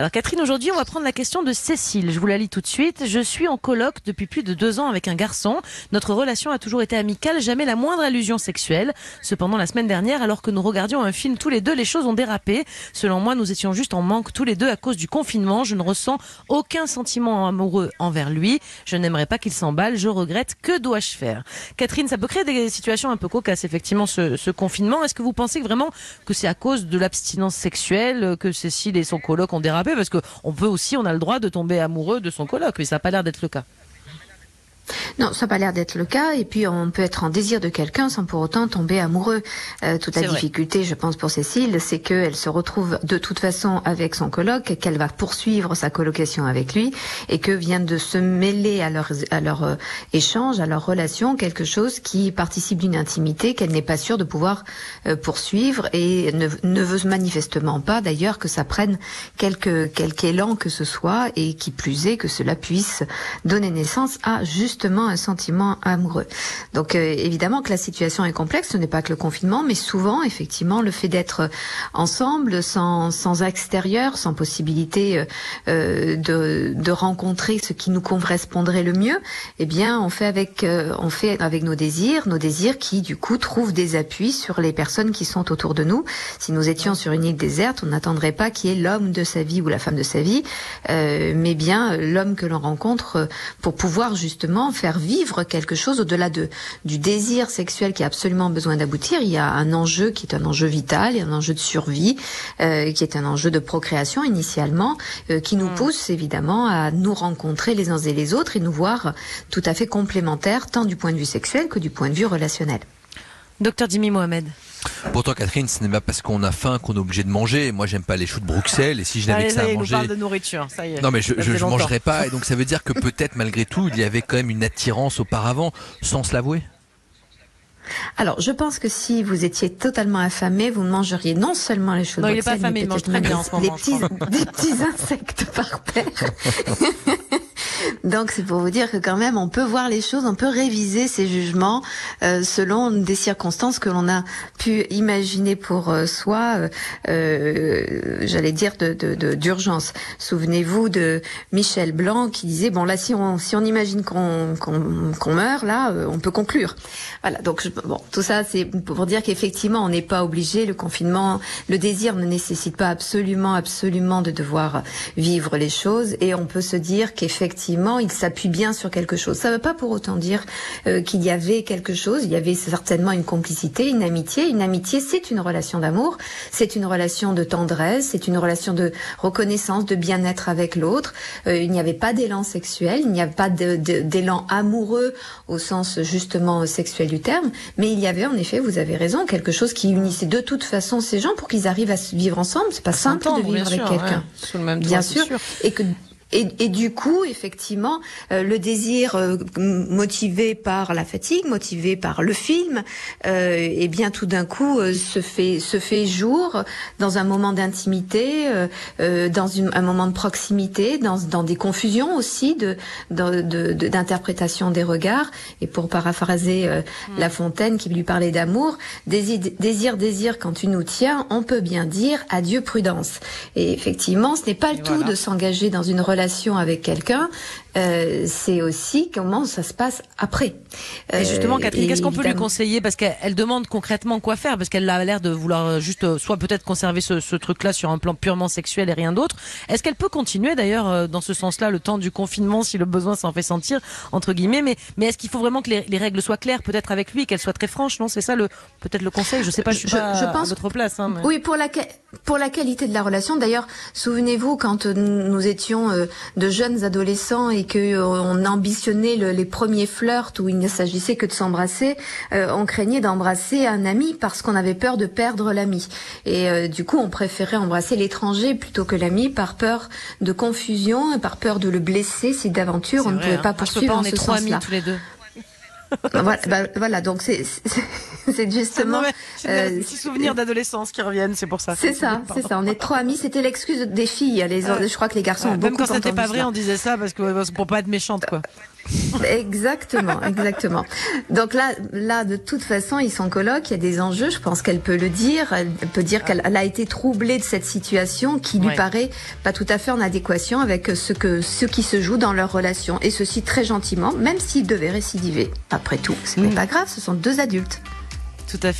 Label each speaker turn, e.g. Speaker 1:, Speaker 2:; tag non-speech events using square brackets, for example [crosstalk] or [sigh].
Speaker 1: Alors Catherine, aujourd'hui, on va prendre la question de Cécile. Je vous la lis tout de suite. Je suis en colloque depuis plus de deux ans avec un garçon. Notre relation a toujours été amicale, jamais la moindre allusion sexuelle. Cependant, la semaine dernière, alors que nous regardions un film tous les deux, les choses ont dérapé. Selon moi, nous étions juste en manque tous les deux à cause du confinement. Je ne ressens aucun sentiment amoureux envers lui. Je n'aimerais pas qu'il s'emballe. Je regrette. Que dois-je faire? Catherine, ça peut créer des situations un peu cocasses, effectivement, ce, ce confinement. Est-ce que vous pensez vraiment que c'est à cause de l'abstinence sexuelle que Cécile et son coloc ont dérapé? Parce que on peut aussi, on a le droit de tomber amoureux de son coloc, mais ça n'a pas l'air d'être le cas.
Speaker 2: Non, ça n'a pas l'air d'être le cas. Et puis, on peut être en désir de quelqu'un sans pour autant tomber amoureux. Euh, toute la difficulté, je pense, pour Cécile, c'est qu'elle se retrouve de toute façon avec son coloc, qu'elle va poursuivre sa colocation avec lui, et que vient de se mêler à leur, à leur euh, échange, à leur relation, quelque chose qui participe d'une intimité qu'elle n'est pas sûre de pouvoir euh, poursuivre et ne, ne, veut manifestement pas, d'ailleurs, que ça prenne quelque, quelque élan que ce soit, et qui plus est que cela puisse donner naissance à justement un sentiment amoureux. Donc euh, évidemment que la situation est complexe, ce n'est pas que le confinement, mais souvent effectivement le fait d'être ensemble, sans, sans extérieur, sans possibilité euh, euh, de, de rencontrer ce qui nous correspondrait le mieux, eh bien on fait avec on fait avec nos désirs, nos désirs qui du coup trouvent des appuis sur les personnes qui sont autour de nous. Si nous étions sur une île déserte, on n'attendrait pas qu'il y ait l'homme de sa vie ou la femme de sa vie, mais bien l'homme que l'on rencontre pour pouvoir justement faire vivre quelque chose au-delà de du désir sexuel qui a absolument besoin d'aboutir. Il y a un enjeu qui est un enjeu vital, il y a un enjeu de survie, euh, qui est un enjeu de procréation initialement, euh, qui nous mm. pousse évidemment à nous rencontrer les uns et les autres et nous voir tout à fait complémentaires, tant du point de vue sexuel que du point de vue relationnel.
Speaker 1: Docteur Dimi Mohamed.
Speaker 3: Pourtant, Catherine, ce n'est pas parce qu'on a faim qu'on est obligé de manger. Moi, j'aime pas les choux de Bruxelles, et si je n'avais que ça à manger.
Speaker 1: de nourriture, ça y est.
Speaker 3: Non, mais je, ne mangerai pas, [laughs] et donc ça veut dire que peut-être, malgré tout, il y avait quand même une attirance auparavant, sans se l'avouer.
Speaker 2: Alors, je pense que si vous étiez totalement affamé, vous mangeriez non seulement les choux de Bruxelles,
Speaker 1: il pas affamé, il mange très bien en ce moment.
Speaker 2: Petits, [laughs] des petits insectes par terre. [laughs] Donc c'est pour vous dire que quand même on peut voir les choses, on peut réviser ses jugements euh, selon des circonstances que l'on a pu imaginer pour euh, soi, euh, euh, j'allais dire de d'urgence. Souvenez-vous de Michel Blanc qui disait bon là si on si on imagine qu'on qu'on meurt là, on peut conclure. Voilà donc bon tout ça c'est pour dire qu'effectivement on n'est pas obligé le confinement, le désir ne nécessite pas absolument absolument de devoir vivre les choses et on peut se dire qu'effectivement il s'appuie bien sur quelque chose. Ça ne veut pas pour autant dire euh, qu'il y avait quelque chose. Il y avait certainement une complicité, une amitié. Une amitié, c'est une relation d'amour, c'est une relation de tendresse, c'est une relation de reconnaissance, de bien-être avec l'autre. Euh, il n'y avait pas d'élan sexuel, il n'y avait pas d'élan amoureux au sens justement sexuel du terme, mais il y avait en effet, vous avez raison, quelque chose qui unissait de toute façon ces gens pour qu'ils arrivent à vivre ensemble. C'est pas simple de vivre avec quelqu'un.
Speaker 1: bien sûr.
Speaker 2: Et que et, et, du coup, effectivement, euh, le désir euh, motivé par la fatigue, motivé par le film, euh, et bien tout d'un coup euh, se fait se fait jour dans un moment d'intimité, dans une, un moment de proximité, dans, dans des confusions aussi de d'interprétation de, des regards. Et pour paraphraser mm. La Fontaine qui lui parlait d'amour, désir, désir, désir, quand tu nous tiens, on peut bien dire adieu prudence. Et effectivement, ce n'est pas le tout de s'engager dans une relation avec quelqu'un, euh, c'est aussi comment ça se passe après.
Speaker 1: et justement, euh, Catherine, qu'est-ce qu'on peut lui conseiller? Parce qu'elle demande concrètement quoi faire, parce qu'elle a l'air de vouloir euh, juste soit peut-être conserver ce, ce truc-là sur un plan purement sexuel et rien d'autre. Est-ce qu'elle peut continuer d'ailleurs dans ce sens-là le temps du confinement si le besoin s'en fait sentir entre guillemets? Mais mais est-ce qu'il faut vraiment que les, les règles soient claires, peut-être avec lui, qu'elles soient très franches Non, c'est ça le peut-être le conseil. Je sais pas, je suis pas je pense, à votre place. Hein,
Speaker 2: Oui, pour la pour la qualité de la relation. D'ailleurs, souvenez-vous quand nous étions de jeunes adolescents et que euh, on ambitionnait les premiers flirts où il ne s'agissait que de s'embrasser, euh, on craignait d'embrasser un ami parce qu'on avait peur de perdre l'ami. Et euh, du coup, on préférait embrasser l'étranger plutôt que l'ami par peur de confusion, par peur de le blesser si d'aventure on ne pouvait pas hein. poursuivre en ce sens-là.
Speaker 1: tous les deux.
Speaker 2: voilà, bah, voilà, donc c'est [laughs] c'est justement
Speaker 1: ah euh, ces souvenirs d'adolescence qui reviennent, c'est pour ça.
Speaker 2: C'est ça, c'est ça. On est trop amis. C'était l'excuse des filles. Les, je crois que les garçons ont
Speaker 1: Même
Speaker 2: quand
Speaker 1: c'était pas vrai, on disait ça parce que pour pas être méchante, quoi. [laughs]
Speaker 2: Exactement, exactement. Donc là, là, de toute façon, ils sont colocs, il y a des enjeux. Je pense qu'elle peut le dire. Elle peut dire qu'elle a été troublée de cette situation qui lui paraît pas tout à fait en adéquation avec ce que ce qui se joue dans leur relation. Et ceci très gentiment, même s'ils devaient récidiver. Après tout, ce n'est mm. pas grave, ce sont deux adultes.
Speaker 1: Tout à fait.